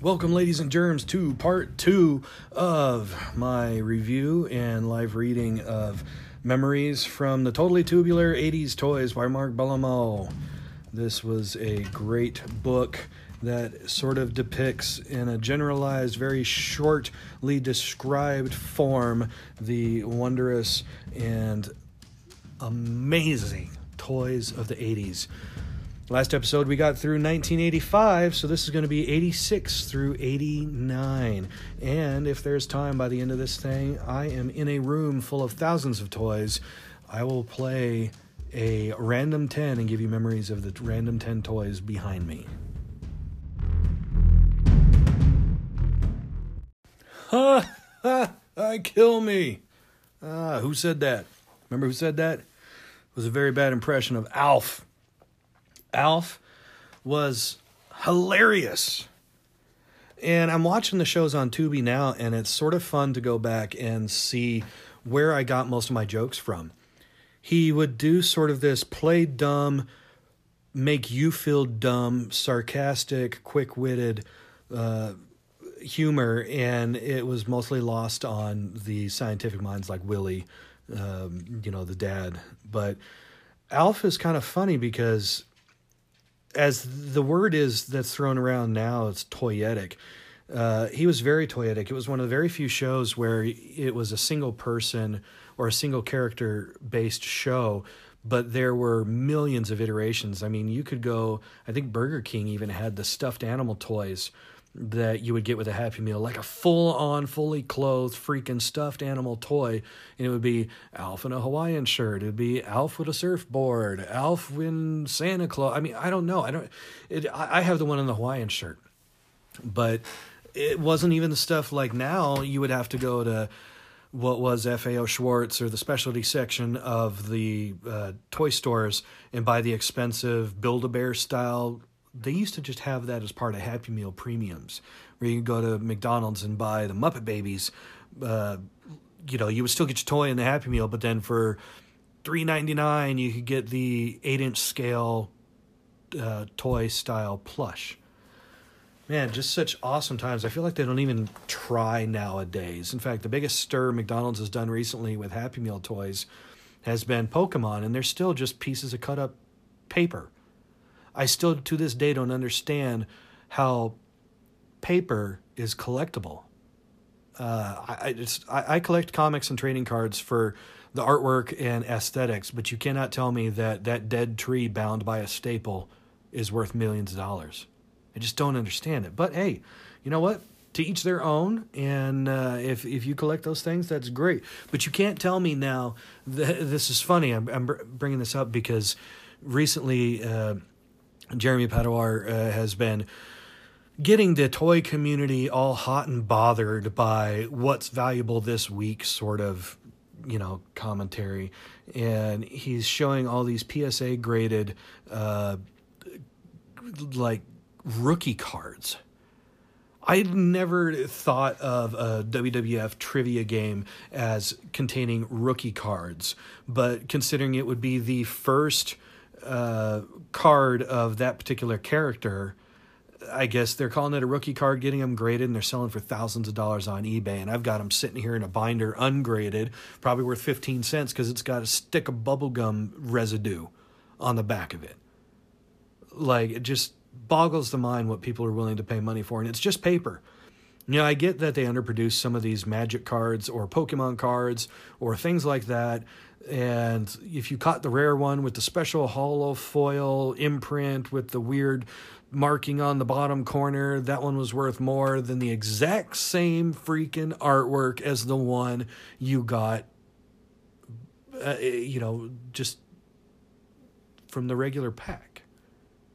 Welcome, ladies and germs, to part two of my review and live reading of Memories from the Totally Tubular 80s Toys by Mark Bellomo. This was a great book that sort of depicts, in a generalized, very shortly described form, the wondrous and amazing toys of the 80s. Last episode we got through 1985, so this is going to be 86 through 89. And if there's time by the end of this thing, I am in a room full of thousands of toys. I will play a random 10 and give you memories of the random 10 toys behind me. Ha ha! I kill me. Ah, who said that? Remember who said that? It was a very bad impression of Alf. Alf was hilarious. And I'm watching the shows on Tubi now, and it's sort of fun to go back and see where I got most of my jokes from. He would do sort of this play dumb, make you feel dumb, sarcastic, quick witted uh, humor, and it was mostly lost on the scientific minds like Willie, um, you know, the dad. But Alf is kind of funny because as the word is that's thrown around now, it's toyetic. Uh, he was very toyetic. It was one of the very few shows where it was a single person or a single character based show, but there were millions of iterations. I mean, you could go, I think Burger King even had the stuffed animal toys that you would get with a Happy Meal, like a full on, fully clothed, freaking stuffed animal toy. And it would be Alf in a Hawaiian shirt. It'd be Alf with a surfboard, Alf in Santa Claus. I mean, I don't know. I don't, it, I have the one in the Hawaiian shirt, but it wasn't even the stuff like now you would have to go to what was FAO Schwarz or the specialty section of the uh, toy stores and buy the expensive Build a Bear style they used to just have that as part of Happy Meal premiums, where you could go to McDonald's and buy the Muppet Babies. Uh, you know, you would still get your toy in the Happy Meal, but then for three ninety nine, you could get the eight inch scale uh, toy style plush. Man, just such awesome times. I feel like they don't even try nowadays. In fact, the biggest stir McDonald's has done recently with Happy Meal toys has been Pokemon, and they're still just pieces of cut up paper I still to this day don't understand how paper is collectible. Uh, I, just I, I, collect comics and trading cards for the artwork and aesthetics, but you cannot tell me that that dead tree bound by a staple is worth millions of dollars. I just don't understand it. But hey, you know what? To each their own, and uh, if if you collect those things, that's great. But you can't tell me now. That, this is funny. I'm, I'm bringing this up because recently. Uh, Jeremy Padawer uh, has been getting the toy community all hot and bothered by what's valuable this week sort of you know commentary. And he's showing all these psa graded uh like rookie cards. I'd never thought of a WWF trivia game as containing rookie cards, but considering it would be the first uh, card of that particular character. I guess they're calling it a rookie card, getting them graded, and they're selling for thousands of dollars on eBay. And I've got them sitting here in a binder, ungraded, probably worth 15 cents because it's got a stick of bubblegum residue on the back of it. Like, it just boggles the mind what people are willing to pay money for. And it's just paper. You know, I get that they underproduce some of these magic cards or Pokemon cards or things like that and if you caught the rare one with the special hollow foil imprint with the weird marking on the bottom corner, that one was worth more than the exact same freaking artwork as the one you got, uh, you know, just from the regular pack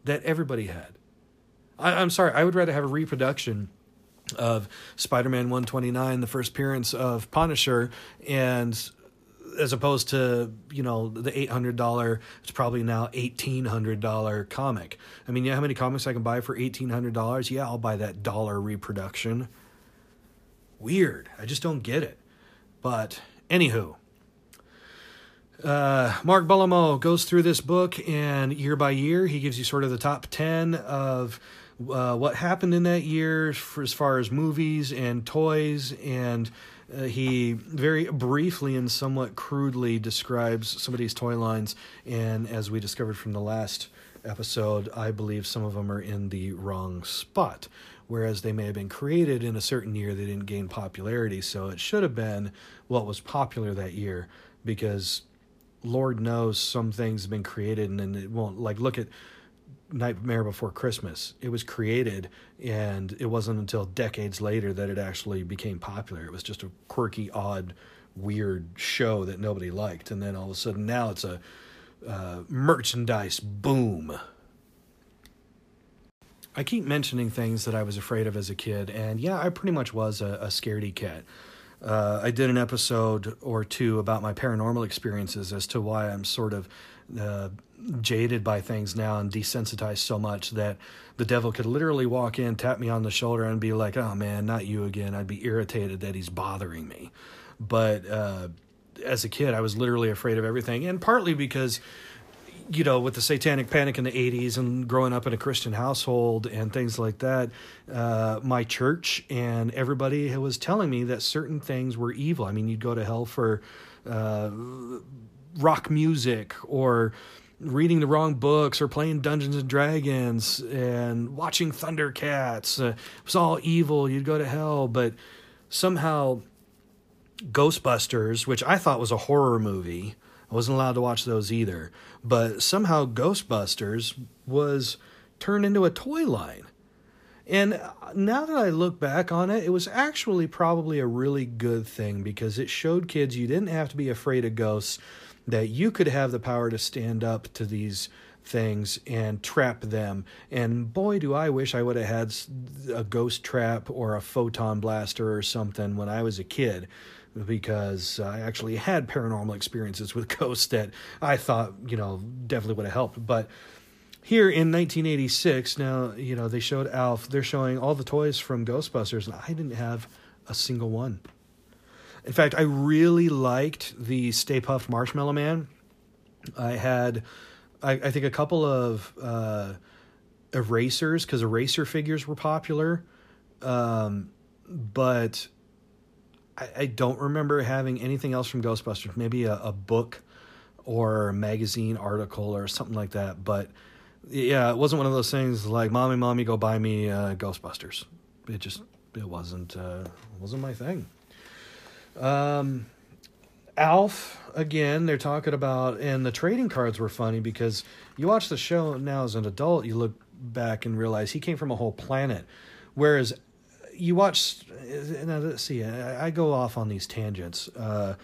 that everybody had. I, I'm sorry, I would rather have a reproduction of Spider Man 129, the first appearance of Punisher, and as opposed to you know the eight hundred dollar it's probably now eighteen hundred dollar comic. I mean you know how many comics i can buy for eighteen hundred dollars? Yeah i'll buy that dollar reproduction. Weird. I just don't get it. But anywho uh, Mark Bellomo goes through this book, and year by year, he gives you sort of the top 10 of uh, what happened in that year for, as far as movies and toys and uh, he very briefly and somewhat crudely describes some of these toy lines and as we discovered from the last episode i believe some of them are in the wrong spot. Whereas they may have been created in a certain year they didn't gain popularity so it should have been what was popular that year because lord knows some things have been created and then it won't like look at Nightmare Before Christmas. It was created, and it wasn't until decades later that it actually became popular. It was just a quirky, odd, weird show that nobody liked, and then all of a sudden now it's a uh, merchandise boom. I keep mentioning things that I was afraid of as a kid, and yeah, I pretty much was a, a scaredy cat. Uh, I did an episode or two about my paranormal experiences as to why I'm sort of uh, jaded by things now and desensitized so much that the devil could literally walk in, tap me on the shoulder, and be like, "Oh man, not you again." I'd be irritated that he's bothering me. But uh, as a kid, I was literally afraid of everything, and partly because you know, with the satanic panic in the 80s and growing up in a Christian household and things like that, uh, my church and everybody was telling me that certain things were evil. I mean, you'd go to hell for uh, rock music or reading the wrong books or playing Dungeons and Dragons and watching Thundercats. Uh, it was all evil. You'd go to hell. But somehow, Ghostbusters, which I thought was a horror movie, I wasn't allowed to watch those either. But somehow, Ghostbusters was turned into a toy line. And now that I look back on it, it was actually probably a really good thing because it showed kids you didn't have to be afraid of ghosts that you could have the power to stand up to these things and trap them. And boy, do I wish I would have had a ghost trap or a photon blaster or something when I was a kid because I actually had paranormal experiences with ghosts that I thought, you know, definitely would have helped. But here in 1986, now, you know, they showed Alf, they're showing all the toys from Ghostbusters, and I didn't have a single one. In fact, I really liked the Stay Puft Marshmallow Man. I had, I, I think, a couple of uh, erasers because eraser figures were popular, um, but I, I, don't remember having anything else from Ghostbusters. Maybe a, a book or a magazine article or something like that. But yeah, it wasn't one of those things like "Mommy, mommy, go buy me uh, Ghostbusters." It just it wasn't uh, wasn't my thing. Um, Alf again. They're talking about, and the trading cards were funny because you watch the show now as an adult, you look back and realize he came from a whole planet, whereas you watch. Now, let's see. I, go off on these tangents. Uh,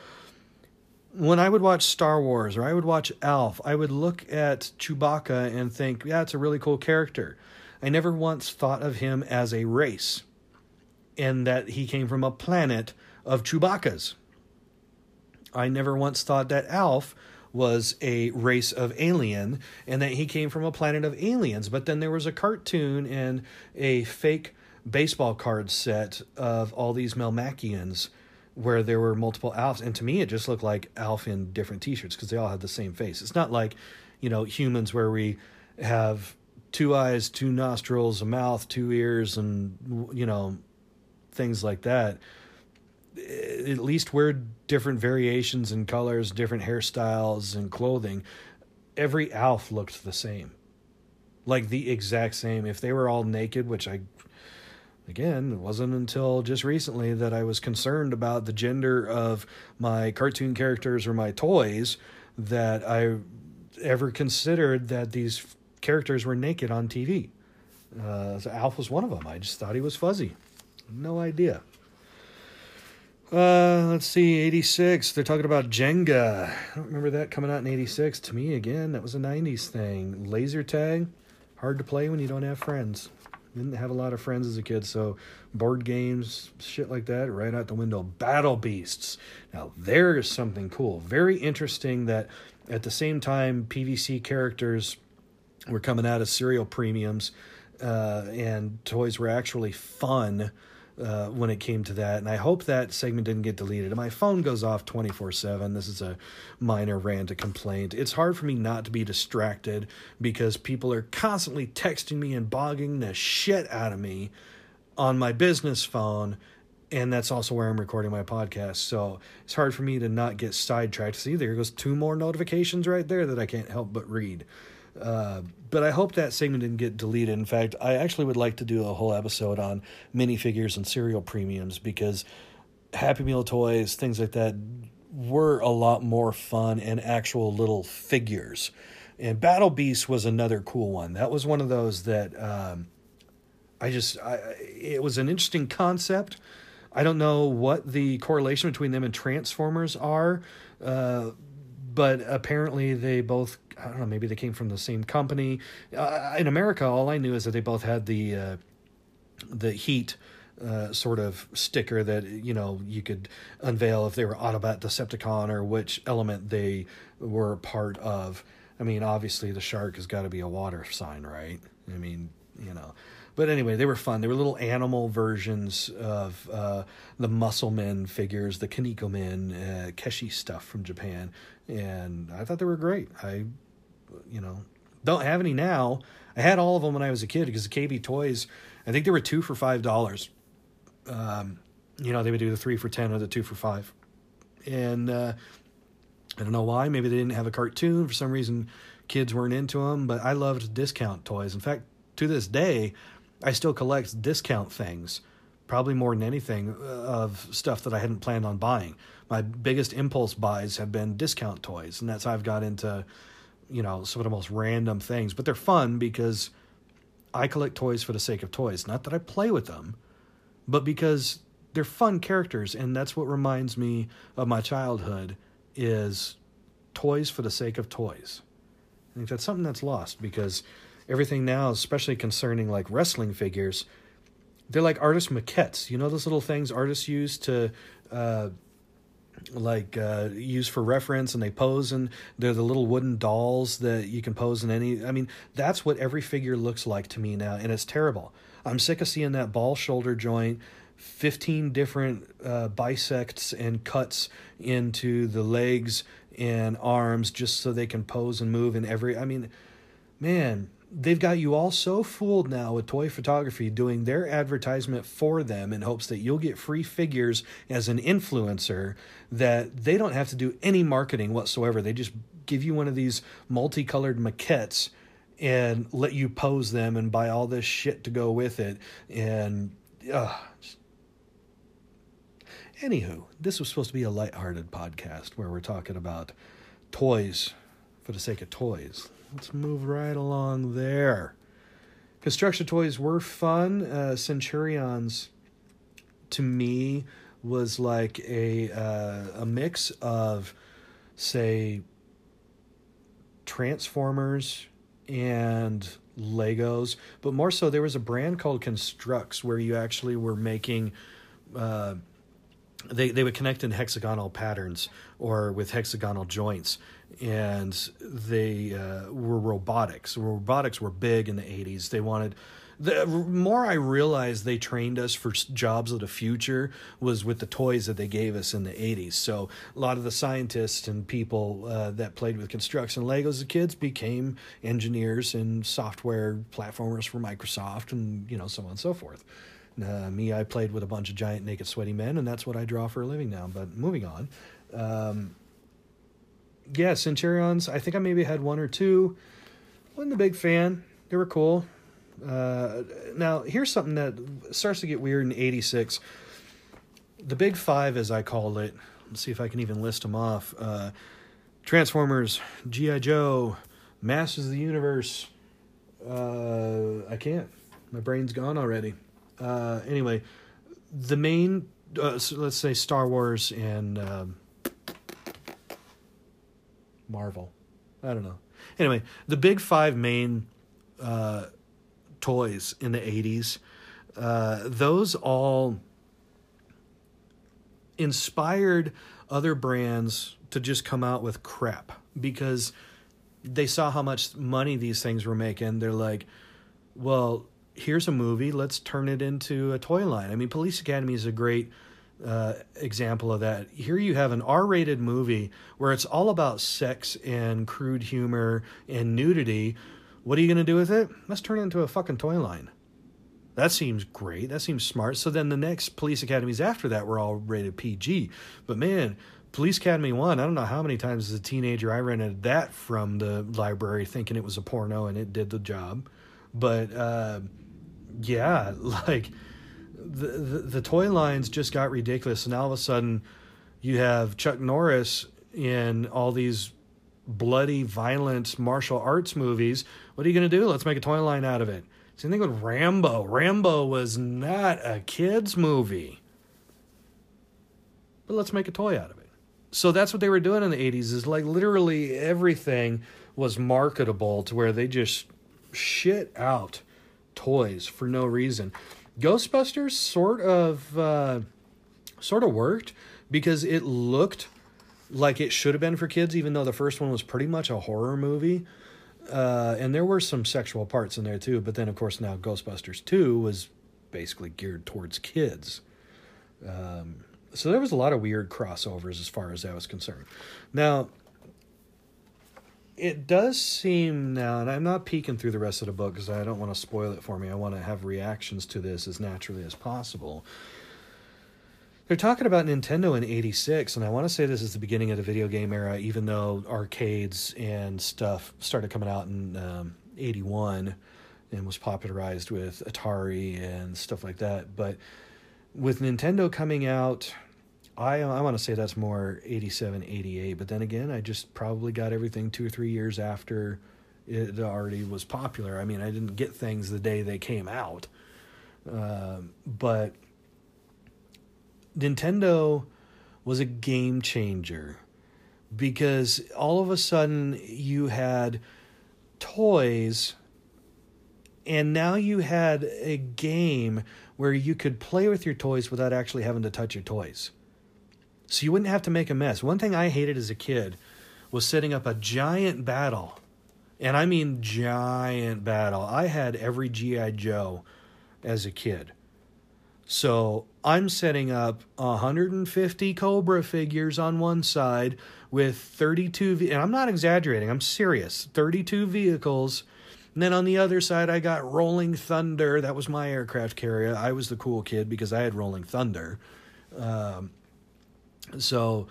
when I would watch Star Wars or I would watch Alf, I would look at Chewbacca and think, yeah, it's a really cool character. I never once thought of him as a race and that he came from a planet of Chewbacca's. I never once thought that Alf was a race of alien and that he came from a planet of aliens. But then there was a cartoon and a fake baseball card set of all these Melmacians where there were multiple Alfs. And to me, it just looked like Alf in different t shirts because they all had the same face. It's not like, you know, humans where we have two eyes, two nostrils, a mouth, two ears, and, you know, things like that at least wear different variations in colors, different hairstyles and clothing. Every Alf looked the same, like the exact same. If they were all naked, which I, again, it wasn't until just recently that I was concerned about the gender of my cartoon characters or my toys that I ever considered that these characters were naked on TV. Uh, so Alf was one of them. I just thought he was fuzzy. No idea. Uh, let's see, 86. They're talking about Jenga. I don't remember that coming out in 86. To me, again, that was a 90s thing. Laser tag, hard to play when you don't have friends. Didn't have a lot of friends as a kid, so board games, shit like that, right out the window. Battle Beasts. Now, there is something cool. Very interesting that at the same time, PVC characters were coming out of cereal premiums uh, and toys were actually fun uh, when it came to that. And I hope that segment didn't get deleted. My phone goes off 24 7. This is a minor rant, a complaint. It's hard for me not to be distracted because people are constantly texting me and bogging the shit out of me on my business phone. And that's also where I'm recording my podcast. So it's hard for me to not get sidetracked. See, there goes two more notifications right there that I can't help but read. Uh, but I hope that segment didn't get deleted. In fact, I actually would like to do a whole episode on minifigures and cereal premiums because Happy Meal toys, things like that, were a lot more fun and actual little figures. And Battle Beast was another cool one. That was one of those that um, I just, I, it was an interesting concept. I don't know what the correlation between them and Transformers are, uh, but apparently they both I don't know, maybe they came from the same company. Uh, in America, all I knew is that they both had the uh, the heat uh, sort of sticker that you know you could unveil if they were Autobot, Decepticon, or which element they were part of. I mean, obviously the shark has got to be a water sign, right? I mean, you know. But anyway, they were fun. They were little animal versions of uh, the Muscle Men figures, the Kinnikuman, uh, Keshi stuff from Japan, and I thought they were great. I you know, don't have any now. I had all of them when I was a kid because the KB Toys, I think they were two for five dollars. Um, you know, they would do the three for ten or the two for five, and uh, I don't know why. Maybe they didn't have a cartoon for some reason. Kids weren't into them, but I loved discount toys. In fact, to this day, I still collect discount things. Probably more than anything uh, of stuff that I hadn't planned on buying. My biggest impulse buys have been discount toys, and that's how I've got into you know, some of the most random things, but they're fun because I collect toys for the sake of toys. Not that I play with them, but because they're fun characters and that's what reminds me of my childhood is toys for the sake of toys. I think that's something that's lost because everything now, especially concerning like wrestling figures, they're like artist maquettes. You know those little things artists use to uh, like uh, used for reference and they pose and they're the little wooden dolls that you can pose in any i mean that's what every figure looks like to me now and it's terrible. I'm sick of seeing that ball shoulder joint 15 different uh, bisects and cuts into the legs and arms just so they can pose and move in every i mean man they've got you all so fooled now with toy photography doing their advertisement for them in hopes that you'll get free figures as an influencer that they don't have to do any marketing whatsoever. They just give you one of these multicolored maquettes and let you pose them and buy all this shit to go with it. And uh, anywho, this was supposed to be a light-hearted podcast where we're talking about toys for the sake of toys. Let's move right along there. Construction toys were fun. Uh, Centurions, to me, was like a uh, a mix of, say, Transformers and Legos, but more so there was a brand called Construx where you actually were making. Uh, they they would connect in hexagonal patterns or with hexagonal joints and they uh, were robotics robotics were big in the 80s they wanted the more I realized they trained us for jobs of the future was with the toys that they gave us in the 80s. So a lot of the scientists and people uh, that played with construction Legos as kids became engineers and software platformers for Microsoft and you know so on and so forth. Uh, me, I played with a bunch of giant, naked, sweaty men, and that's what I draw for a living now. But moving on. Um, yeah, Centurions, I think I maybe had one or two. Wasn't a big fan. They were cool. Uh, now, here's something that starts to get weird in 86. The big five, as I called it, let's see if I can even list them off uh, Transformers, G.I. Joe, Masters of the Universe. Uh, I can't. My brain's gone already. Uh, anyway, the main, uh, so let's say Star Wars and um, Marvel. I don't know. Anyway, the big five main uh, toys in the 80s, uh, those all inspired other brands to just come out with crap because they saw how much money these things were making. They're like, well, here's a movie, let's turn it into a toy line. I mean, Police Academy is a great uh, example of that. Here you have an R rated movie where it's all about sex and crude humor and nudity. What are you going to do with it? Let's turn it into a fucking toy line. That seems great. That seems smart. So then the next police academies after that were all rated PG. But man, Police Academy 1, I don't know how many times as a teenager I rented that from the library thinking it was a porno and it did the job. But uh, yeah, like the, the, toy lines just got ridiculous. And all of a sudden you have Chuck Norris in all these bloody, violent martial arts movies. What are you going to do? Let's make a toy line out of it. Same thing with Rambo. Rambo was not a kid's movie. But let's make a toy out of it. So that's what they were doing in the 80s is like literally everything was marketable to where they just shit out toys for no reason. Ghostbusters sort of uh, sort of worked because it looked like it should have been for kids even though the first one was pretty much a horror movie uh, and there were some sexual parts in there too. But then, of course, now Ghostbusters Two was basically geared towards kids. Um, so there was a lot of weird crossovers as far as that was concerned. Now, it does seem now, and I'm not peeking through the rest of the book because I don't want to spoil it for me. I want to have reactions to this as naturally as possible. They're talking about Nintendo in 86, and I want to say this is the beginning of the video game era, even though arcades and stuff started coming out in um, 81 and was popularized with Atari and stuff like that. But with Nintendo coming out, I, I want to say that's more 87, 88. But then again, I just probably got everything two or three years after it already was popular. I mean, I didn't get things the day they came out. Uh, but Nintendo was a game changer because all of a sudden you had toys and now you had a game where you could play with your toys without actually having to touch your toys. So you wouldn't have to make a mess. One thing I hated as a kid was setting up a giant battle. And I mean giant battle. I had every G.I. Joe as a kid. So I'm setting up 150 Cobra figures on one side with 32, ve- and I'm not exaggerating, I'm serious, 32 vehicles. And then on the other side, I got Rolling Thunder. That was my aircraft carrier. I was the cool kid because I had Rolling Thunder. Um, so,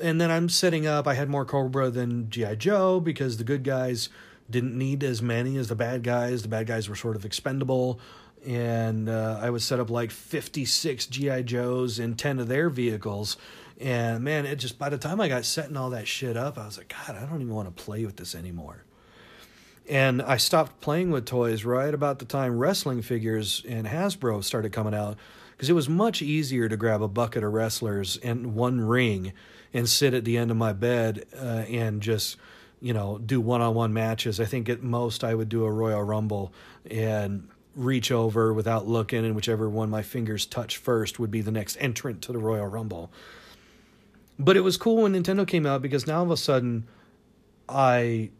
and then I'm setting up, I had more Cobra than G.I. Joe because the good guys didn't need as many as the bad guys. The bad guys were sort of expendable and uh, I would set up like 56 GI Joes in 10 of their vehicles. And man, it just by the time I got setting all that shit up, I was like, God, I don't even want to play with this anymore. And I stopped playing with toys right about the time wrestling figures and Hasbro started coming out because it was much easier to grab a bucket of wrestlers and one ring and sit at the end of my bed uh, and just you know do one-on-one matches. I think at most I would do a Royal Rumble and reach over without looking, and whichever one my fingers touch first would be the next entrant to the Royal Rumble. But it was cool when Nintendo came out because now all of a sudden I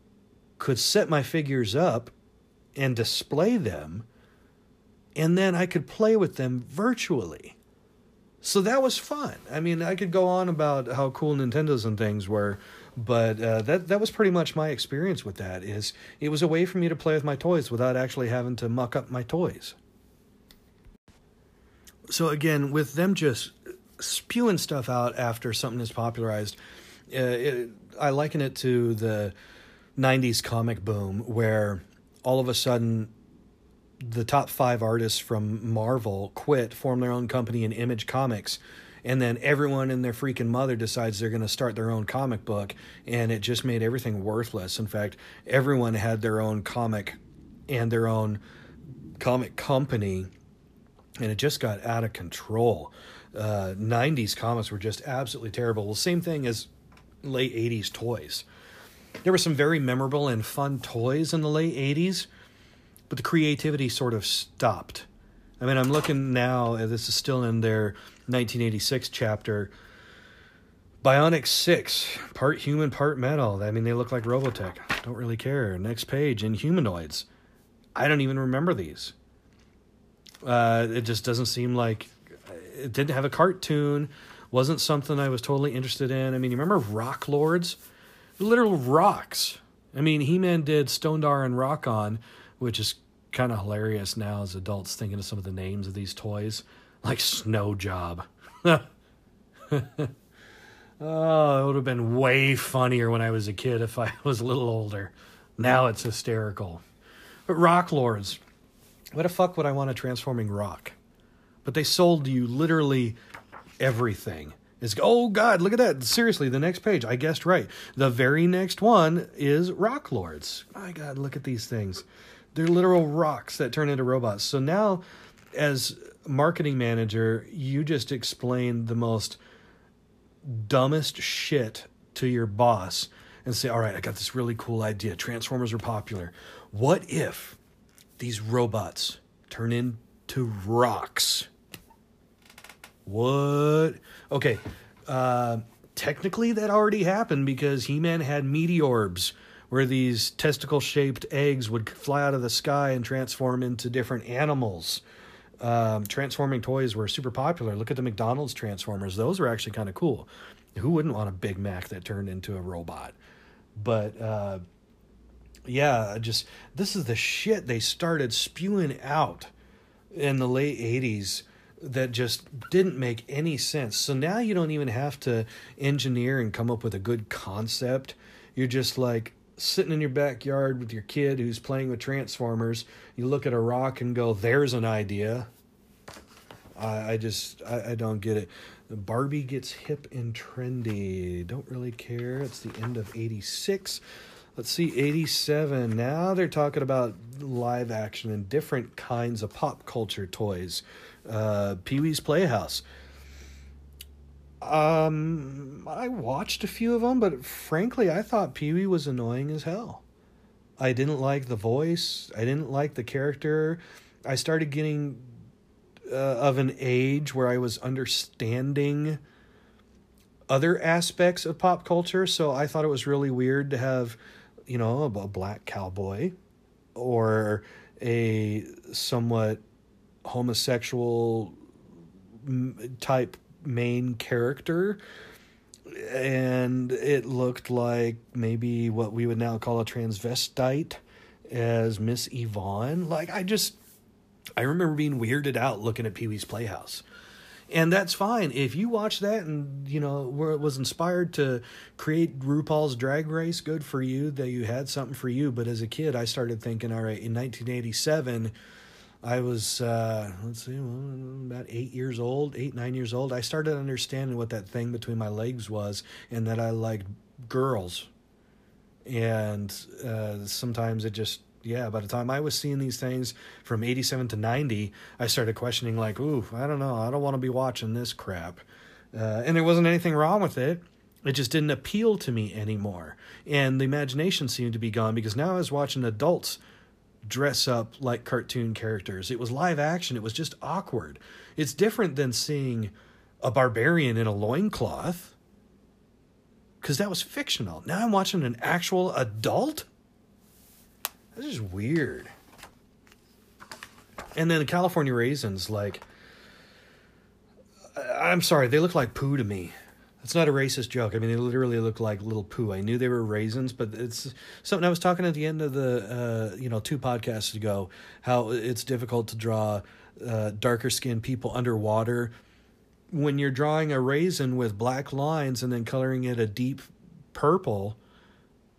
could set my figures up and display them, and then I could play with them virtually. So that was fun. I mean, I could go on about how cool Nintendos and things were, but uh, that that was pretty much my experience with that. Is it was a way for me to play with my toys without actually having to muck up my toys. So again, with them just spewing stuff out after something is popularized, uh, it, I liken it to the '90s comic boom, where all of a sudden the top five artists from Marvel quit, form their own company in Image Comics, and then everyone and their freaking mother decides they're going to start their own comic book and it just made everything worthless. In fact everyone had their own comic and their own comic company and it just got out of control. Uh, 90s comics were just absolutely terrible. Well same thing as late 80s toys. There were some very memorable and fun toys in the late 80s but the creativity sort of stopped I mean, I'm looking now, this is still in their 1986 chapter. Bionic 6, part human, part metal. I mean, they look like Robotech. Don't really care. Next page, Inhumanoids. I don't even remember these. Uh, it just doesn't seem like it didn't have a cartoon. Wasn't something I was totally interested in. I mean, you remember Rock Lords? Literal rocks. I mean, He Man did Stonedar and Rokkon, which is kind of hilarious now as adults thinking of some of the names of these toys, like Snow Job. oh, it would have been way funnier when I was a kid if I was a little older. Now it's hysterical. But Rock Lords, what the fuck would I want a transforming rock? But they sold you literally everything. It's oh god, look at that! Seriously, the next page, I guessed right. The very next one is Rock Lords. My god, look at these things. They're literal rocks that turn into robots. So now, as marketing manager, you just explain the most dumbest shit to your boss and say, "All right, I got this really cool idea. Transformers are popular. What if these robots turn into rocks?" What? Okay. Uh, technically, that already happened because He Man had meteorbs, where these testicle shaped eggs would fly out of the sky and transform into different animals. Um, transforming toys were super popular. Look at the McDonald's Transformers; those were actually kind of cool. Who wouldn't want a Big Mac that turned into a robot? But uh, yeah, just this is the shit they started spewing out in the late '80s that just didn't make any sense. So now you don't even have to engineer and come up with a good concept. You're just like sitting in your backyard with your kid who's playing with Transformers. You look at a rock and go, "There's an idea." I, I just I, I don't get it. Barbie gets hip and trendy. Don't really care. It's the end of '86. Let's see, 87. Now they're talking about live action and different kinds of pop culture toys uh, Pee Wee's Playhouse. Um, I watched a few of them, but frankly, I thought Pee Wee was annoying as hell. I didn't like the voice. I didn't like the character. I started getting uh, of an age where I was understanding other aspects of pop culture, so I thought it was really weird to have, you know, a, a black cowboy or a somewhat homosexual type main character and it looked like maybe what we would now call a transvestite as Miss Yvonne. Like I just I remember being weirded out looking at Pee Wee's Playhouse. And that's fine. If you watch that and, you know, where it was inspired to create RuPaul's Drag Race, good for you that you had something for you. But as a kid, I started thinking, all right, in 1987, I was, uh, let's see, about eight years old, eight, nine years old. I started understanding what that thing between my legs was and that I liked girls. And uh, sometimes it just, yeah, by the time I was seeing these things from 87 to 90, I started questioning, like, ooh, I don't know, I don't want to be watching this crap. Uh, and there wasn't anything wrong with it. It just didn't appeal to me anymore. And the imagination seemed to be gone because now I was watching adults dress up like cartoon characters. It was live action. It was just awkward. It's different than seeing a barbarian in a loincloth because that was fictional. Now I'm watching an actual adult. That's just weird. And then the California raisins, like, I'm sorry, they look like poo to me. It's not a racist joke. I mean, they literally look like little poo. I knew they were raisins, but it's something I was talking at the end of the, uh, you know, two podcasts ago, how it's difficult to draw uh, darker skinned people underwater. When you're drawing a raisin with black lines and then coloring it a deep purple,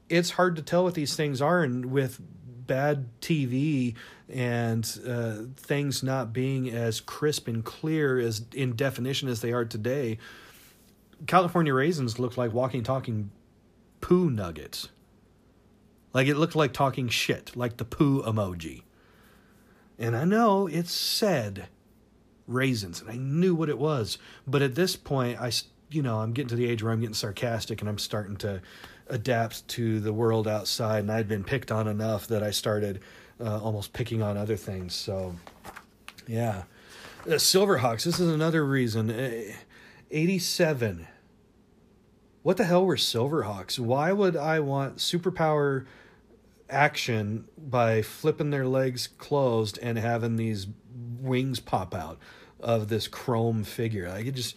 it's hard to tell what these things are. And with bad TV and uh, things not being as crisp and clear as in definition as they are today, California raisins looked like walking, talking poo nuggets. Like it looked like talking shit, like the poo emoji. And I know it said raisins, and I knew what it was. But at this point, I, you know, I'm getting to the age where I'm getting sarcastic and I'm starting to adapt to the world outside. And I'd been picked on enough that I started uh, almost picking on other things. So, yeah. Uh, Silverhawks, this is another reason. Uh, 87 what the hell were Silverhawks? Why would I want superpower action by flipping their legs closed and having these wings pop out of this chrome figure. Like it just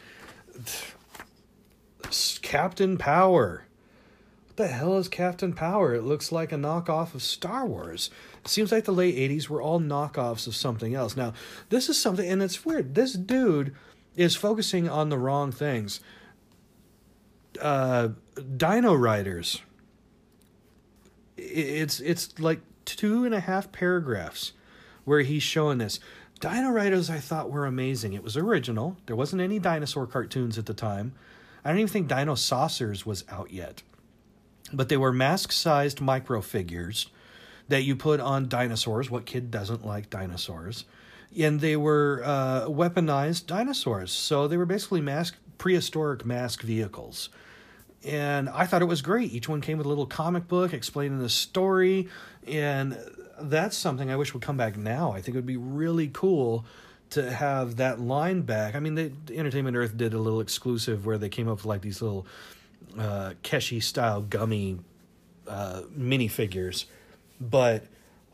Captain Power. What the hell is Captain Power? It looks like a knockoff of Star Wars. It seems like the late 80s were all knockoffs of something else. Now, this is something, and it's weird. This dude is focusing on the wrong things. Uh, Dino Riders. It's it's like two and a half paragraphs where he's showing this. Dino Riders I thought were amazing. It was original. There wasn't any dinosaur cartoons at the time. I don't even think Dino Saucers was out yet. But they were mask sized micro figures that you put on dinosaurs. What kid doesn't like dinosaurs? And they were uh, weaponized dinosaurs. So they were basically mask prehistoric mask vehicles. And I thought it was great. Each one came with a little comic book explaining the story. And that's something I wish would come back now. I think it would be really cool to have that line back. I mean, the Entertainment Earth did a little exclusive where they came up with like these little uh, Keshi style gummy uh, minifigures, but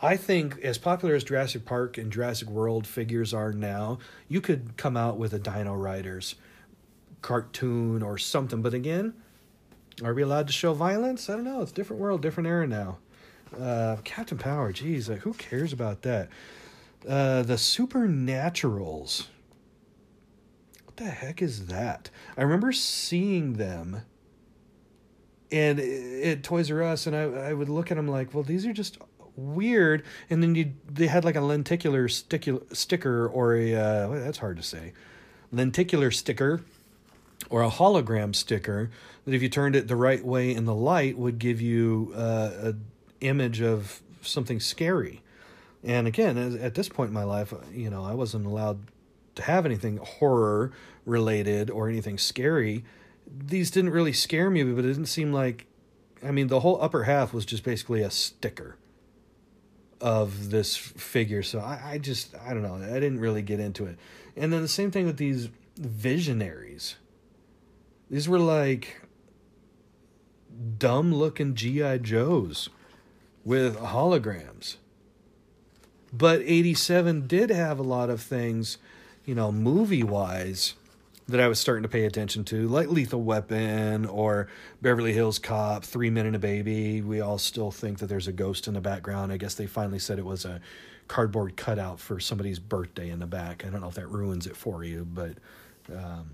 I think as popular as Jurassic Park and Jurassic World figures are now, you could come out with a Dino Riders cartoon or something. But again, are we allowed to show violence? I don't know. It's different world, different era now. Uh, Captain Power, geez, like, who cares about that? Uh, the Supernaturals. What the heck is that? I remember seeing them and at Toys R Us, and I, I would look at them like, well, these are just weird. And then you they had like a lenticular sticker or a uh, that's hard to say, lenticular sticker or a hologram sticker that if you turned it the right way in the light would give you uh, a image of something scary. And again, at this point in my life, you know, I wasn't allowed to have anything horror related or anything scary. These didn't really scare me, but it didn't seem like. I mean, the whole upper half was just basically a sticker of this figure. So I, I just, I don't know. I didn't really get into it. And then the same thing with these visionaries. These were like dumb looking G.I. Joes with holograms. But 87 did have a lot of things, you know, movie wise, that I was starting to pay attention to, like Lethal Weapon or Beverly Hills Cop, Three Men and a Baby. We all still think that there's a ghost in the background. I guess they finally said it was a cardboard cutout for somebody's birthday in the back. I don't know if that ruins it for you, but um,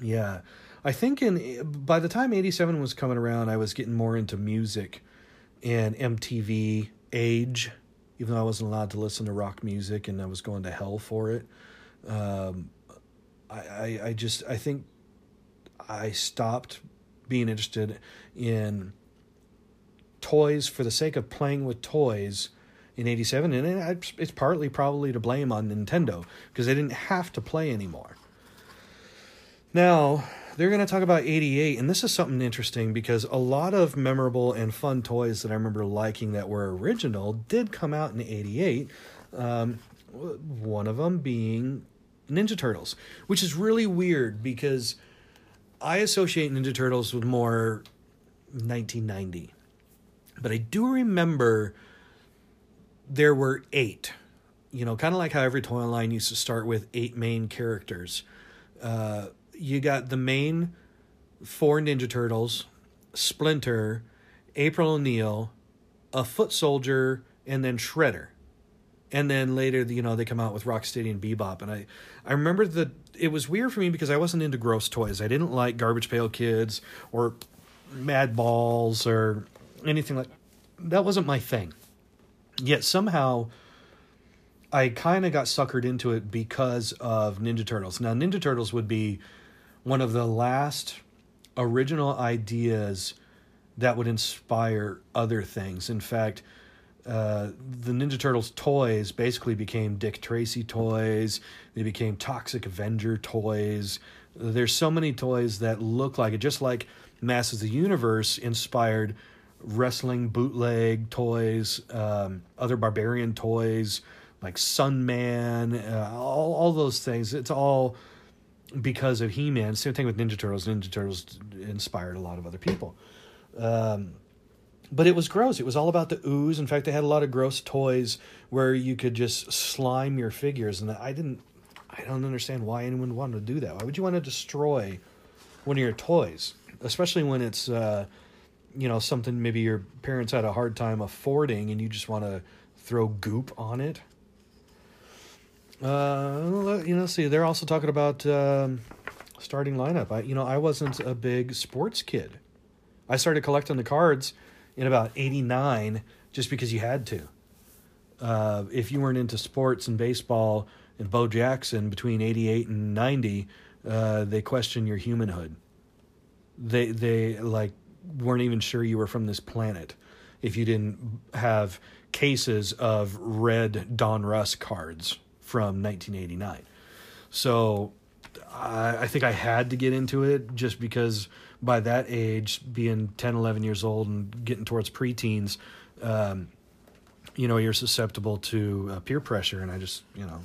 yeah. I think in by the time 87 was coming around, I was getting more into music and MTV age, even though I wasn't allowed to listen to rock music and I was going to hell for it. Um, I, I, I just I think I stopped being interested in toys for the sake of playing with toys in 87 and it's partly probably to blame on Nintendo because they didn't have to play anymore. Now, they're going to talk about 88 and this is something interesting because a lot of memorable and fun toys that i remember liking that were original did come out in 88 um, one of them being ninja turtles which is really weird because i associate ninja turtles with more 1990 but i do remember there were eight you know kind of like how every toy line used to start with eight main characters uh, you got the main four Ninja Turtles, Splinter, April O'Neil, a foot soldier, and then Shredder. And then later, you know, they come out with Rocksteady and Bebop. And I, I remember that it was weird for me because I wasn't into gross toys. I didn't like Garbage Pail Kids or Mad Balls or anything like that. wasn't my thing. Yet somehow I kind of got suckered into it because of Ninja Turtles. Now, Ninja Turtles would be one of the last original ideas that would inspire other things. In fact, uh, the Ninja Turtles toys basically became Dick Tracy toys. They became Toxic Avenger toys. There's so many toys that look like it, just like Masters of the Universe inspired wrestling bootleg toys, um, other barbarian toys like Sunman, uh, all all those things. It's all because of He Man. Same thing with Ninja Turtles. Ninja Turtles inspired a lot of other people. Um, but it was gross. It was all about the ooze. In fact, they had a lot of gross toys where you could just slime your figures, and I didn't. I don't understand why anyone wanted to do that. Why would you want to destroy one of your toys, especially when it's, uh, you know, something maybe your parents had a hard time affording, and you just want to throw goop on it? Uh, you know, see, they're also talking about um, starting lineup. I, you know, I wasn't a big sports kid. I started collecting the cards in about 89 just because you had to. Uh, if you weren't into sports and baseball and Bo Jackson between 88 and 90, uh, they question your humanhood. They, they like weren't even sure you were from this planet if you didn't have cases of red Donruss cards from 1989. So I, I think I had to get into it just because by that age, being 10, 11 years old and getting towards preteens, um, you know, you're susceptible to uh, peer pressure. And I just, you know,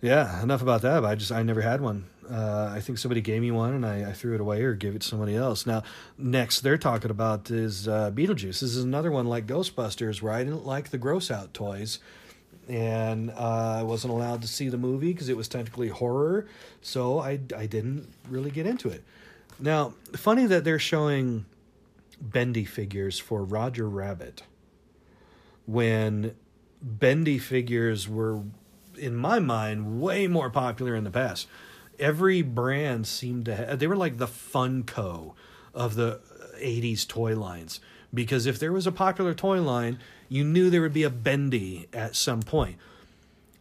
yeah, enough about that. I just, I never had one. Uh, I think somebody gave me one and I, I, threw it away or gave it to somebody else. Now, next they're talking about is uh, Beetlejuice. This is another one like Ghostbusters where I didn't like the gross out toys and uh, I wasn't allowed to see the movie because it was technically horror, so I, I didn't really get into it. Now, funny that they're showing bendy figures for Roger Rabbit when bendy figures were, in my mind, way more popular in the past. Every brand seemed to have, they were like the Funko of the 80s toy lines. Because if there was a popular toy line, you knew there would be a bendy at some point.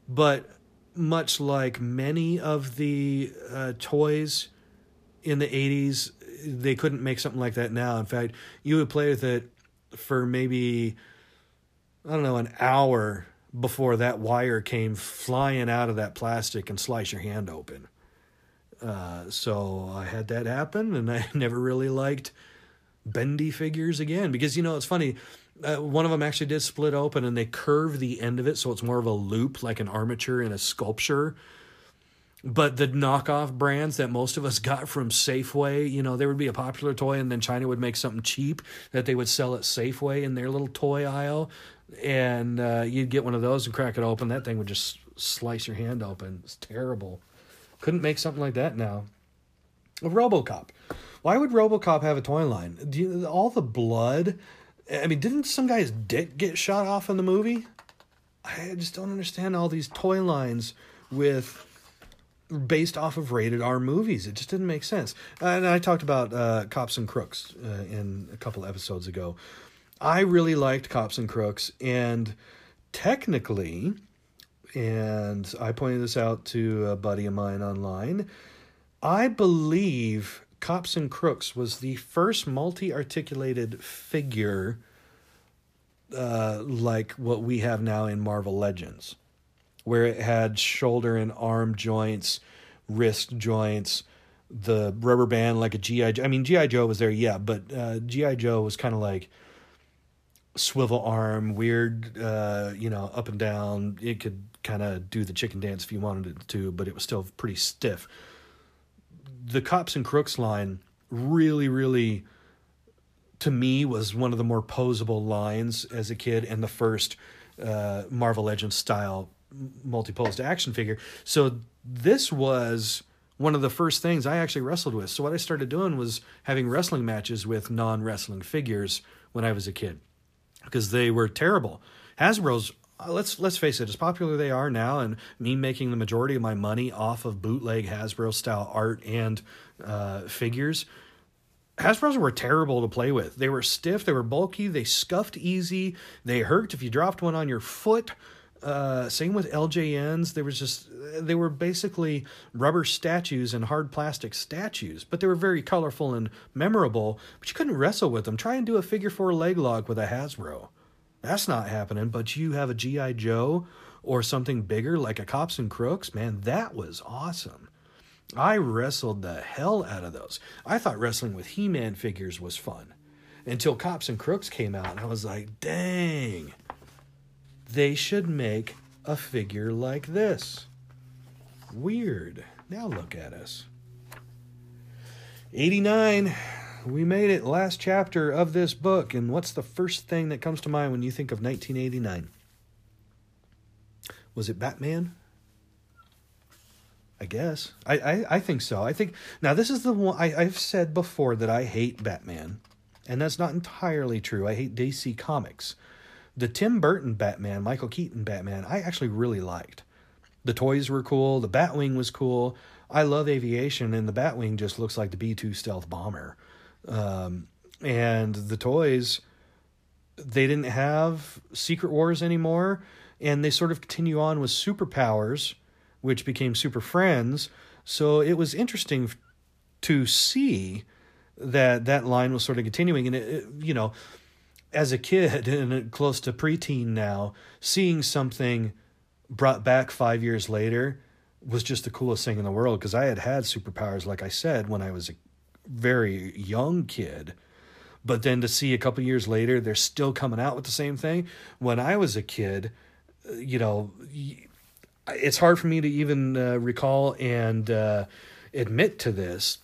But much like many of the uh, toys in the 80s they couldn't make something like that now. In fact you would play with it for maybe i don't know an hour before that wire came flying out of that plastic and slice your hand open. Uh, so i had that happen and i never really liked bendy figures again. Because you know it's funny uh, one of them actually did split open and they curve the end of it so it's more of a loop like an armature in a sculpture but the knockoff brands that most of us got from Safeway, you know, there would be a popular toy and then China would make something cheap that they would sell at Safeway in their little toy aisle. And uh, you'd get one of those and crack it open. That thing would just slice your hand open. It's terrible. Couldn't make something like that now. Robocop. Why would Robocop have a toy line? You, all the blood. I mean, didn't some guy's dick get shot off in the movie? I just don't understand all these toy lines with based off of rated R movies. It just didn't make sense. And I talked about uh, Cops and Crooks uh, in a couple episodes ago. I really liked Cops and Crooks, and technically, and I pointed this out to a buddy of mine online. I believe Cops and Crooks was the first multi articulated figure uh, like what we have now in Marvel Legends where it had shoulder and arm joints, wrist joints, the rubber band like a GI. Joe. I mean, GI Joe was there, yeah, but uh, GI Joe was kind of like swivel arm, weird, uh, you know, up and down. It could kind of do the chicken dance if you wanted it to, but it was still pretty stiff. The Cops and Crooks line really, really, to me, was one of the more posable lines as a kid and the first uh, Marvel Legends style multi-posed action figure. So this was one of the first things I actually wrestled with. So what I started doing was having wrestling matches with non-wrestling figures when I was a kid because they were terrible. Hasbro's uh, let's let's face it, as popular they are now, and me making the majority of my money off of bootleg Hasbro style art and uh, figures. Hasbro's were terrible to play with. They were stiff, they were bulky, they scuffed easy, they hurt if you dropped one on your foot. Uh, same with LJNs. There was just they were basically rubber statues and hard plastic statues, but they were very colorful and memorable. But you couldn't wrestle with them. Try and do a figure four leg lock with a Hasbro. That's not happening. But you have a GI Joe or something bigger like a Cops and Crooks. Man, that was awesome. I wrestled the hell out of those. I thought wrestling with He Man figures was fun until Cops and Crooks came out, and I was like, dang they should make a figure like this. Weird. Now look at us. 89. We made it. Last chapter of this book. And what's the first thing that comes to mind when you think of 1989? Was it Batman? I guess. I, I, I think so. I think now this is the one I, I've said before that I hate Batman. And that's not entirely true. I hate DC Comics. The Tim Burton Batman, Michael Keaton Batman, I actually really liked. The toys were cool, the Batwing was cool. I love aviation, and the Batwing just looks like the B 2 stealth bomber. Um, and the toys, they didn't have Secret Wars anymore, and they sort of continue on with superpowers, which became Super Friends. So it was interesting to see that that line was sort of continuing, and it, it you know, as a kid and close to preteen now, seeing something brought back five years later was just the coolest thing in the world because I had had superpowers, like I said, when I was a very young kid. But then to see a couple years later, they're still coming out with the same thing. When I was a kid, uh, you know, it's hard for me to even uh, recall and uh, admit to this,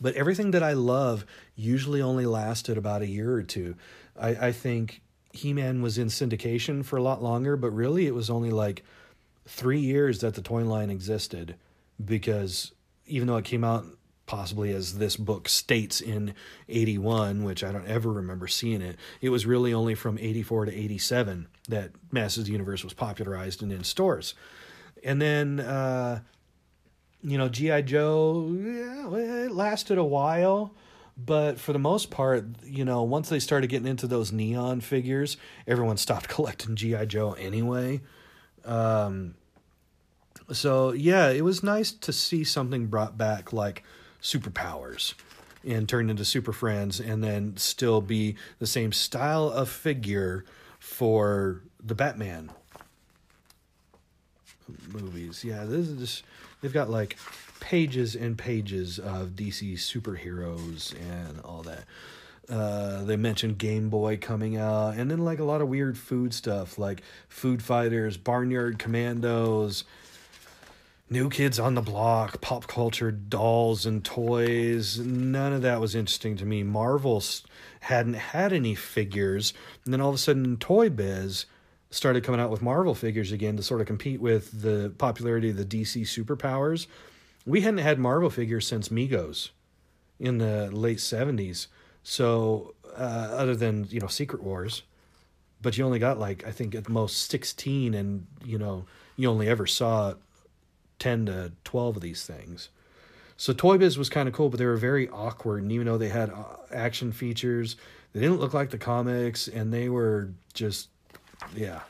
but everything that I love usually only lasted about a year or two. I, I think He Man was in syndication for a lot longer, but really it was only like three years that the toy line existed because even though it came out possibly as this book states in 81 which i don't ever remember seeing it. It was really only from 84 to 87 that masters universe was popularized and in stores. And then uh you know gi joe yeah, it lasted a while but for the most part you know once they started getting into those neon figures everyone stopped collecting gi joe anyway. Um, so yeah, it was nice to see something brought back like superpowers and turned into super friends and then still be the same style of figure for the Batman movies. Yeah, this is just they've got like pages and pages of DC superheroes and all that. Uh, they mentioned Game Boy coming out, and then like a lot of weird food stuff, like Food Fighters, Barnyard Commandos, New Kids on the Block, pop culture dolls and toys. None of that was interesting to me. Marvel hadn't had any figures, and then all of a sudden, Toy Biz started coming out with Marvel figures again to sort of compete with the popularity of the DC superpowers. We hadn't had Marvel figures since Megos in the late 70s. So uh, other than you know Secret Wars, but you only got like I think at most sixteen, and you know you only ever saw ten to twelve of these things. So Toy Biz was kind of cool, but they were very awkward, and even though they had uh, action features, they didn't look like the comics, and they were just yeah.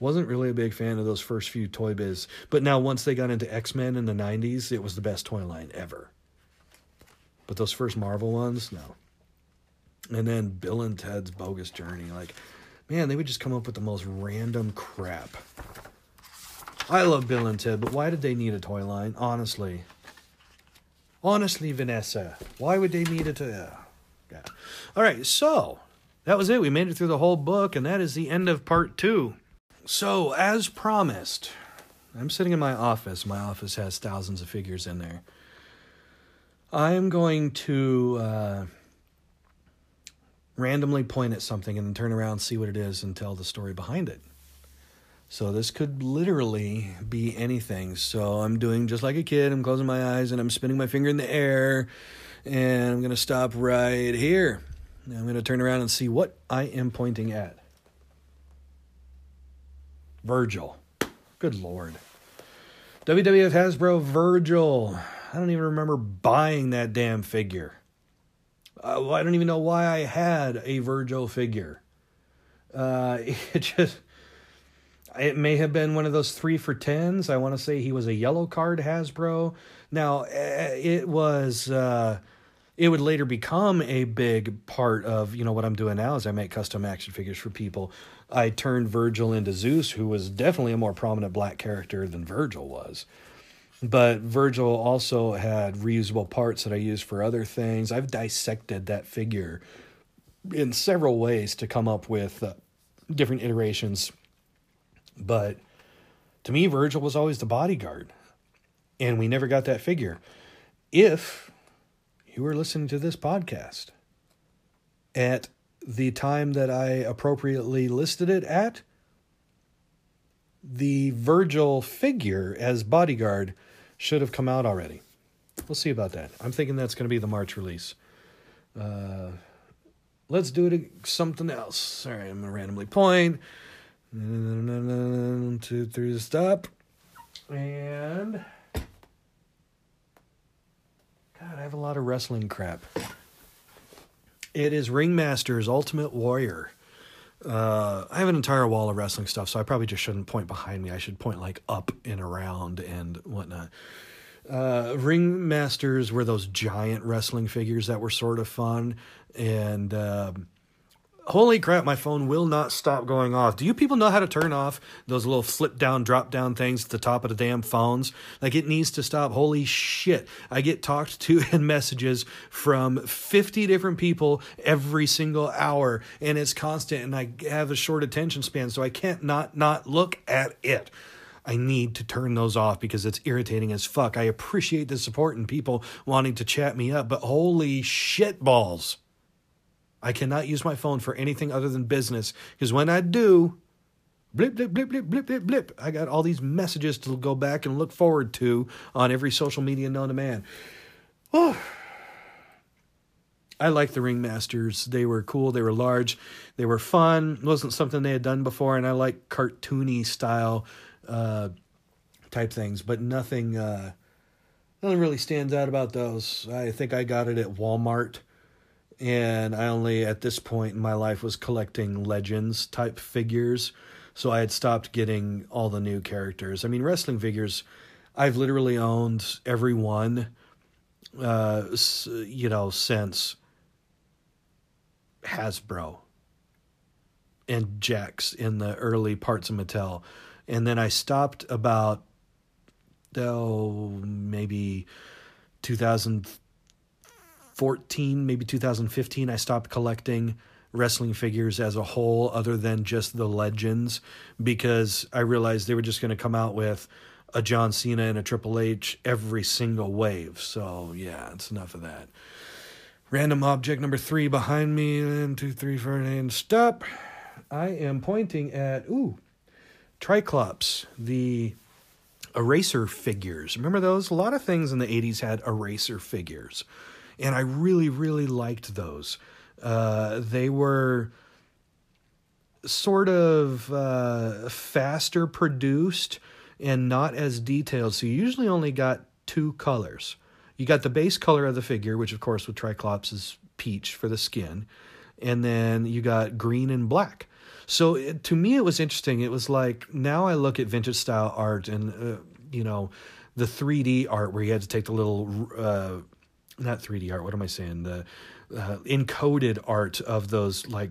Wasn't really a big fan of those first few Toy Biz, but now once they got into X Men in the '90s, it was the best toy line ever. But those first Marvel ones, no. And then Bill and Ted's Bogus Journey, like, man, they would just come up with the most random crap. I love Bill and Ted, but why did they need a toy line? Honestly. Honestly, Vanessa, why would they need a toy? Uh, yeah. All right, so that was it. We made it through the whole book, and that is the end of part two. So, as promised, I'm sitting in my office. My office has thousands of figures in there. I'm going to uh, randomly point at something and then turn around, see what it is, and tell the story behind it. So this could literally be anything. So I'm doing just like a kid. I'm closing my eyes and I'm spinning my finger in the air, and I'm going to stop right here. I'm going to turn around and see what I am pointing at. Virgil. Good lord. WWF Hasbro Virgil. I don't even remember buying that damn figure. Uh, I don't even know why I had a Virgil figure. Uh, it just, it may have been one of those three for tens. I want to say he was a yellow card Hasbro. Now, eh, it was, uh, it would later become a big part of, you know, what I'm doing now is I make custom action figures for people. I turned Virgil into Zeus, who was definitely a more prominent black character than Virgil was. But Virgil also had reusable parts that I used for other things. I've dissected that figure in several ways to come up with uh, different iterations. But to me, Virgil was always the bodyguard. And we never got that figure. If you were listening to this podcast at the time that I appropriately listed it at, the Virgil figure as bodyguard should have come out already. We'll see about that. I'm thinking that's going to be the March release. Uh, let's do it something else. Sorry, I'm randomly point. One, two, three, stop. And God, I have a lot of wrestling crap. It is Ringmaster's Ultimate Warrior. Uh, I have an entire wall of wrestling stuff, so I probably just shouldn't point behind me. I should point like up and around and whatnot. Uh, Ringmasters were those giant wrestling figures that were sort of fun, and um, holy crap, my phone will not stop going off. Do you people know how to turn off those little flip down, drop down things at the top of the damn phones? Like it needs to stop. Holy shit. I get talked to in messages from 50 different people every single hour, and it's constant, and I have a short attention span, so I can't not not look at it. I need to turn those off because it's irritating as fuck. I appreciate the support and people wanting to chat me up, but holy shit balls. I cannot use my phone for anything other than business because when I do, blip, blip, blip, blip, blip, blip, blip, I got all these messages to go back and look forward to on every social media known to man. Oh. I like the Ringmasters. They were cool. They were large. They were fun. It wasn't something they had done before, and I like cartoony style uh, type things, but nothing. Uh, nothing really stands out about those. I think I got it at Walmart and I only at this point in my life was collecting legends type figures. So I had stopped getting all the new characters. I mean, wrestling figures, I've literally owned every one, uh, you know, since Hasbro and Jakks in the early parts of Mattel. And then I stopped about, oh, maybe 2000 2014, maybe 2015, I stopped collecting wrestling figures as a whole, other than just the legends, because I realized they were just going to come out with a John Cena and a Triple H every single wave. So, yeah, it's enough of that. Random object number three behind me. And two, three, four, and stop. I am pointing at, ooh, Triclops, the eraser figures. Remember those? A lot of things in the 80s had eraser figures and I really, really liked those. Uh, they were sort of uh, faster produced and not as detailed. So you usually only got two colors. You got the base color of the figure, which of course with Triclops is peach for the skin, and then you got green and black. So it, to me, it was interesting. It was like now I look at vintage style art and uh, you know the 3D art where you had to take the little uh, not 3D art. What am I saying? The uh, encoded art of those like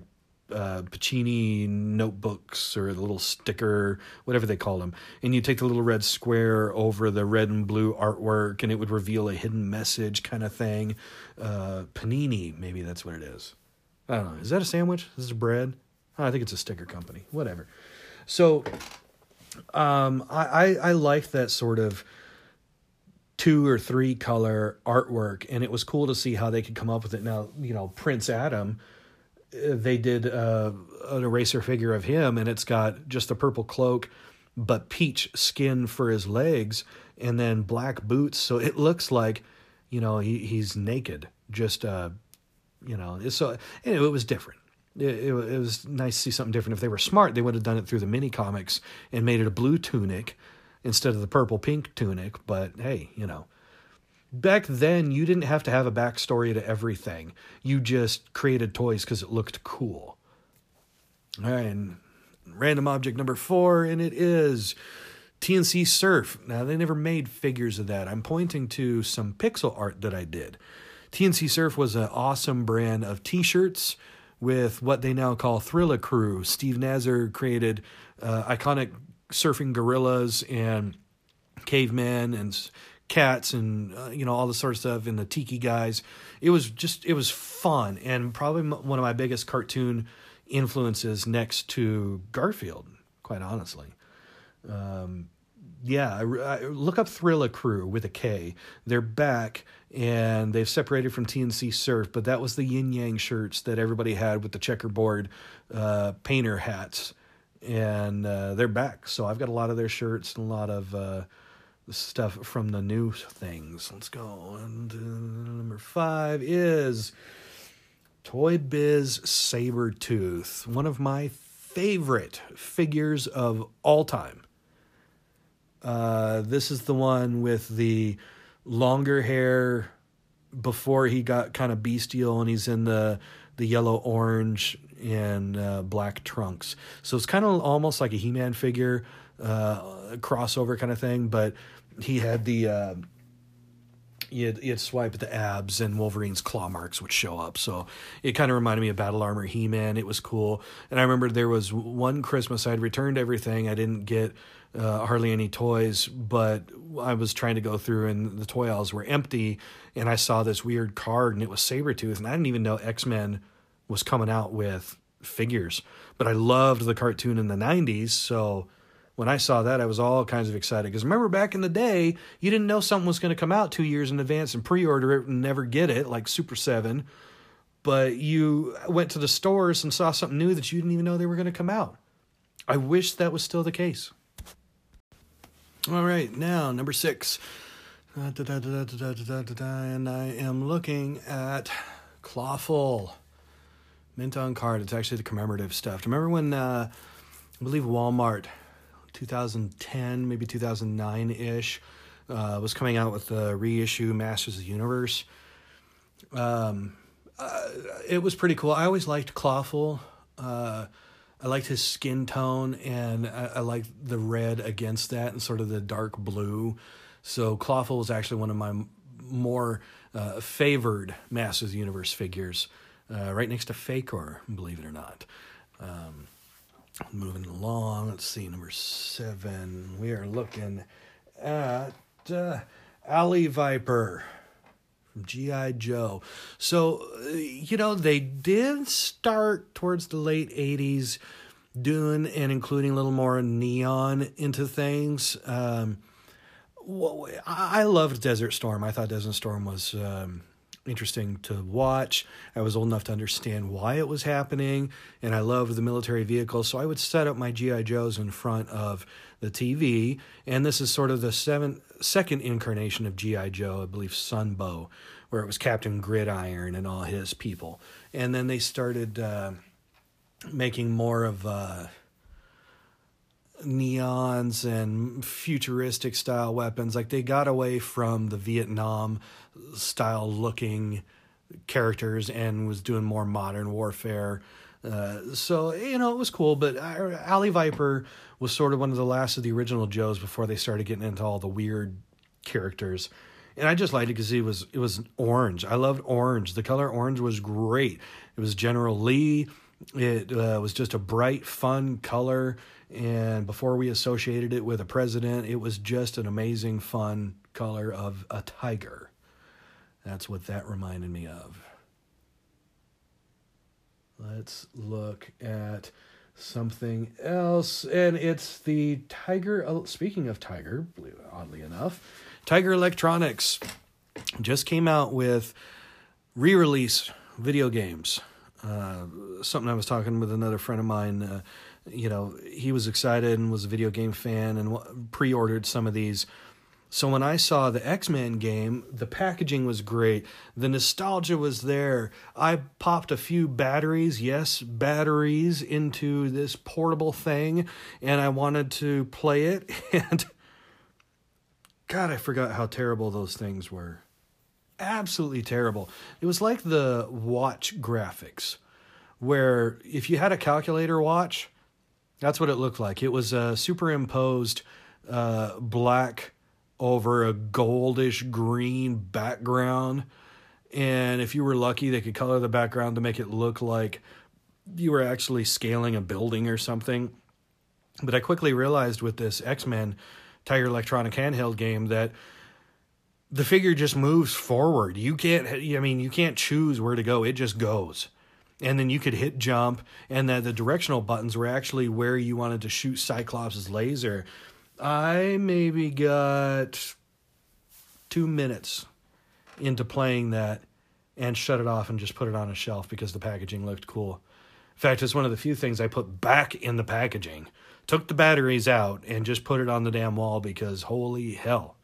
uh, Pacini notebooks or the little sticker, whatever they call them. And you take the little red square over the red and blue artwork, and it would reveal a hidden message kind of thing. Uh, Panini, maybe that's what it is. I don't know. Is that a sandwich? Is this bread? Oh, I think it's a sticker company. Whatever. So, um, I, I, I like that sort of two or three color artwork and it was cool to see how they could come up with it. Now you know prince adam uh, they did uh, an eraser figure of him and it's got just a purple cloak but peach skin for his legs and then black boots. So it looks like you know he, he's naked just uh you know so and it was different. It, it, it was nice to see something different. If they were smart they would have done it through the mini comics and made it a blue tunic instead of the purple pink tunic. But hey, you know, back then you didn't have to have a backstory to everything. You just created toys because it looked cool. All right, and random object number four, and it is TNC Surf. Now, they never made figures of that. I'm pointing to some pixel art that I did. TNC Surf was an awesome brand of t shirts with what they now call Thrilla Crew. Steve Nazar created uh, iconic surfing gorillas and cavemen and cats and uh, you know all the sort of stuff and the tiki guys. It was just it was fun. And probably one of my biggest cartoon influences next to garfield quite honestly. Um, yeah, I, I, look up Thrilla Crew with a K. They're back and they've separated from TNC Surf, but that was the yin yang shirts that everybody had with the checkerboard uh, painter hats, and uh, they're back. So I've got a lot of their shirts and a lot of uh, stuff from the new things. Let's go. And uh, number five is Toy Biz Sabretooth, one of my favorite figures of all time. Uh, this is the one with the longer hair before he got kind of bestial and he's in the the yellow orange and uh, black trunks so it's kind of almost like a he-man figure uh, crossover kind of thing but he had the uh, you'd, you'd swipe at the abs and Wolverine's claw marks would show up. So it kind of reminded me of Battle Armor He Man. It was cool. And I remember there was one Christmas I'd returned everything. I didn't get uh, hardly any toys, but I was trying to go through and the toy aisles were empty. And I saw this weird card and it was Sabretooth. And I didn't even know X Men was coming out with figures. But I loved the cartoon in the 90s. So when I saw that, I was all kinds of excited. Because remember back in the day, you didn't know something was going to come out two years in advance and pre order it and never get it, like Super 7. But you went to the stores and saw something new that you didn't even know they were going to come out. I wish that was still the case. All right, now number six. and I am looking at Clawful mint on card. It's actually the commemorative stuff. Remember when uh, I believe Walmart, 2010, maybe 2009 ish, uh, was coming out with the reissue Masters of the Universe. Um, uh, it was pretty cool. I always liked Clawful. Uh, I liked his skin tone, and I, I liked the red against that, and sort of the dark blue. So Clawful was actually one of my more uh, favored Masters of the Universe figures, uh, right next to Faker, believe it or not. Um, moving along, let's see, number seven. We are looking at uh, Alley Viper from G.I. Joe. So, you know, they did start towards the late 80s doing and including a little more neon into things. Um, I loved Desert Storm. I thought Desert Storm was um, interesting to watch. I was old enough to understand why it was happening, and I loved the military vehicles. So I would set up my GI Joes in front of the TV, and this is sort of the seventh, second incarnation of GI Joe, I believe Sunbow, where it was Captain Gridiron and all his people, and then they started uh, making more of. Uh, neons and futuristic style weapons. Like they got away from the Vietnam style looking characters and was doing more modern warfare. Uh, so you know it was cool, but Alley Viper was sort of one of the last of the original Joes before they started getting into all the weird characters. And I just liked it because it was it was orange. I loved orange. The color orange was great. It was General Lee. It uh, was just a bright, fun color. And before we associated it with a president, it was just an amazing, fun color of a tiger. That's what that reminded me of. Let's look at something else. And it's the Tiger. Oh, speaking of Tiger, oddly enough, Tiger Electronics just came out with re release video games. Uh, something I was talking with another friend of mine. Uh, you know, he was excited and was a video game fan and pre ordered some of these. So when I saw the X Men game, the packaging was great. The nostalgia was there. I popped a few batteries, yes, batteries, into this portable thing, and I wanted to play it. And God, I forgot how terrible those things were. Absolutely terrible. It was like the watch graphics, where if you had a calculator watch, that's what it looked like. It was a superimposed uh, black over a goldish green background. And if you were lucky, they could color the background to make it look like you were actually scaling a building or something. But I quickly realized with this X Men Tiger Electronic handheld game that the figure just moves forward. You can't, I mean, you can't choose where to go, it just goes and then you could hit jump and that the directional buttons were actually where you wanted to shoot cyclops' laser I maybe got two minutes into playing that and shut it off and just put it on a shelf because the packaging looked cool. In fact, it's one of the few things I put back in the packaging. Took the batteries out and just put it on the damn wall because holy hell.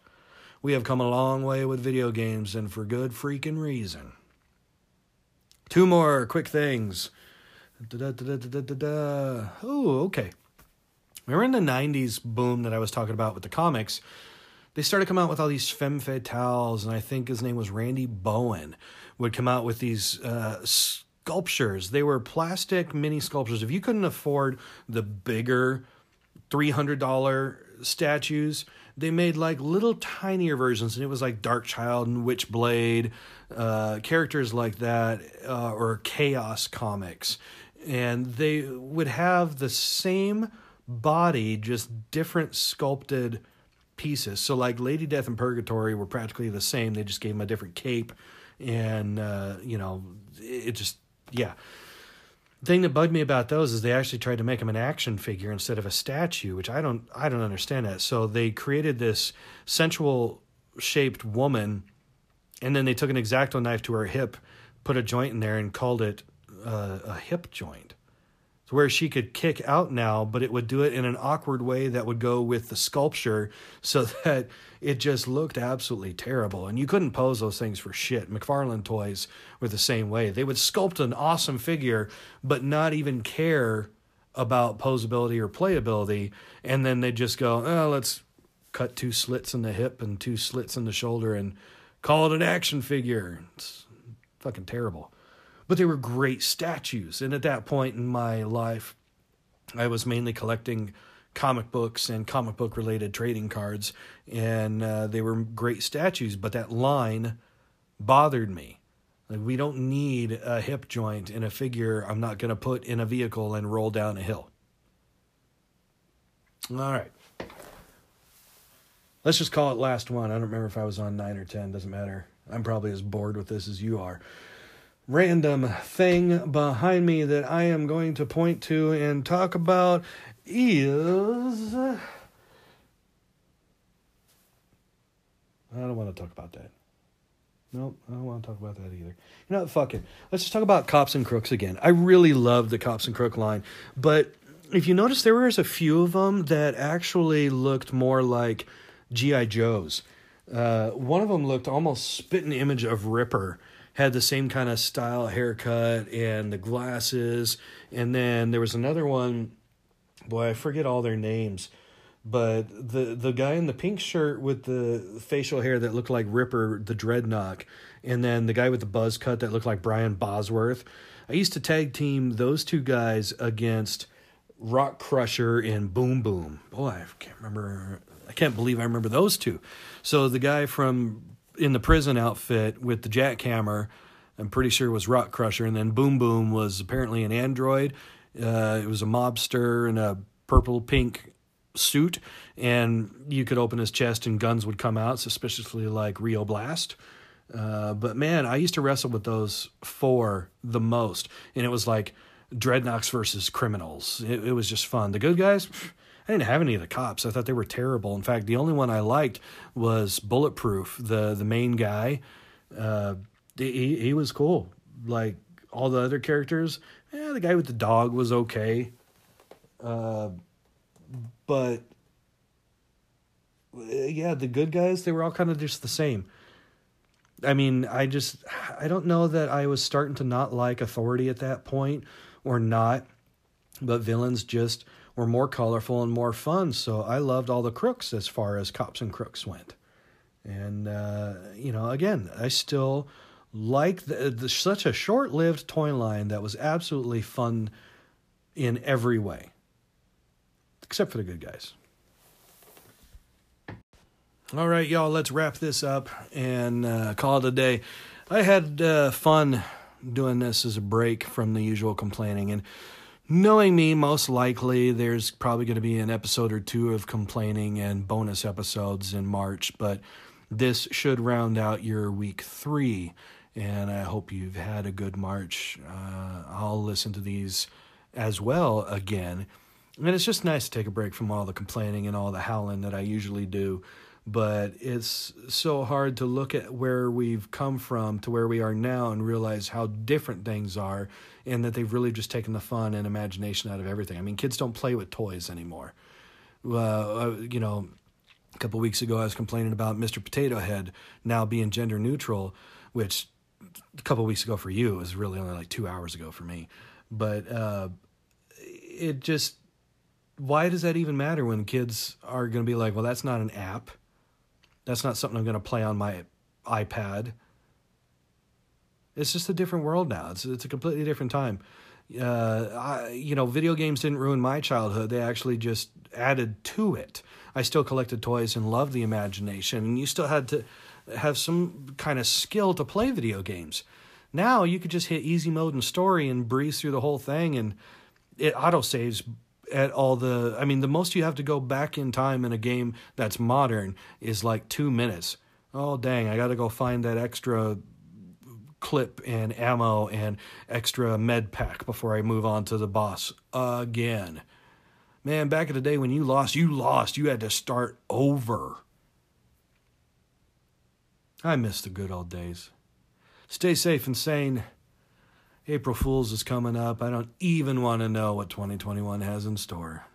We have come a long way with video games and for good freaking reason. Two more quick things. Oh, okay. Remember in the 90s boom that I was talking about with the comics? They started coming out with all these femme fatales, and I think his name was Randy Bowen, would come out with these uh, sculptures. They were plastic mini sculptures. If you couldn't afford the bigger $300 statues, they made like little tinier versions, and it was like Darkchylde and Witchblade, uh, characters like that, uh, or Chaos comics. And they would have the same body, just different sculpted pieces. So like Lady Death and Purgatory were practically the same. They just gave them a different cape, and uh, you know, it just yeah. The thing that bugged me about those is they actually tried to make him an action figure instead of a statue, which I don't I don't understand that. So they created this sensual shaped woman, and then they took an exacto knife to her hip, put a joint in there, and called it uh, a hip joint where she could kick out now, but it would do it in an awkward way that would go with the sculpture so that it just looked absolutely terrible. And you couldn't pose those things for shit. McFarlane toys were the same way. They would sculpt an awesome figure, but not even care about posability or playability. And then they'd just go, oh, let's cut two slits in the hip and two slits in the shoulder and call it an action figure. It's fucking terrible but they were great statues. And at that point in my life, I was mainly collecting comic books and comic book related trading cards, and uh, they were great statues. But that line bothered me. Like, we don't need a hip joint in a figure I'm not going to put in a vehicle and roll down a hill. All right. Let's just call it last one. I don't remember if I was on nine or 10, doesn't matter. I'm probably as bored with this as you are random thing behind me that I am going to point to and talk about is. I don't want to talk about that. Nope, I don't want to talk about that either. You know what? Fuck it. Let's just talk about Cops and Crooks again. I really love the Cops and Crook line, but if you notice, there was a few of them that actually looked more like G.I. Joes. Uh, one of them looked almost spit an image of Ripper had the same kind of style haircut and the glasses. And then there was another one, boy, I forget all their names, but the the guy in the pink shirt with the facial hair that looked like Ripper the Dreadnok, and then the guy with the buzz cut that looked like Brian Bosworth. I used to tag team those two guys against Rock Crusher and Boom Boom. Boy, I can't remember. I can't believe I remember those two. So the guy from in the prison outfit with the jackhammer. I'm pretty sure was Rock Crusher, and then Boom Boom was apparently an android. Uh, it was a mobster in a purple pink suit, and you could open his chest and guns would come out, suspiciously like Rio Blast. Uh, but man, I used to wrestle with those four the most, and it was like dreadnoks versus criminals. It, it was just fun. The good guys, I didn't have any of the cops. I thought they were terrible. In fact, the only one I liked was Bulletproof, the the main guy. Uh, he he was cool. Like all the other characters, yeah, the guy with the dog was okay. Uh, but yeah, the good guys they were all kind of just the same. I mean, I just I don't know that I was starting to not like authority at that point or not, but villains just were more colorful and more fun. So I loved all the crooks as far as cops and crooks went. And, uh, you know, again, I still like the, the, such a short lived toy line that was absolutely fun in every way, except for the good guys. All right, y'all, let's wrap this up and uh, call it a day. I had uh, fun doing this as a break from the usual complaining. And Knowing me, most likely there's probably going to be an episode or two of complaining and bonus episodes in March, but this should round out your week three. And I hope you've had a good March. Uh, I'll listen to these as well again. And it's just nice to take a break from all the complaining and all the howling that I usually do. But it's so hard to look at where we've come from to where we are now and realize how different things are and that they've really just taken the fun and imagination out of everything. I mean, kids don't play with toys anymore. Uh, you know, a couple weeks ago I was complaining about Mr. Potato Head now being gender neutral, which a couple weeks ago for you was really only like two hours ago for me. But uh, it just why does that even matter when kids are going to be like, well, that's not an app. That's not something I'm going to play on my iPad. It's just a different world now. It's it's a completely different time. Uh, I, you know, video games didn't ruin my childhood. They actually just added to it. I still collected toys and loved the imagination, and you still had to have some kind of skill to play video games. Now you could just hit easy mode and story and breeze through the whole thing, and it auto saves at all the I mean the most you have to go back in time in a game that's modern is like 2 minutes. Oh dang, I got to go find that extra clip and ammo and extra med pack before I move on to the boss again. Man, back in the day when you lost, you lost. You had to start over. I miss the good old days. Stay safe and sane. April Fools is coming up. I don't even want to know what 2021 has in store.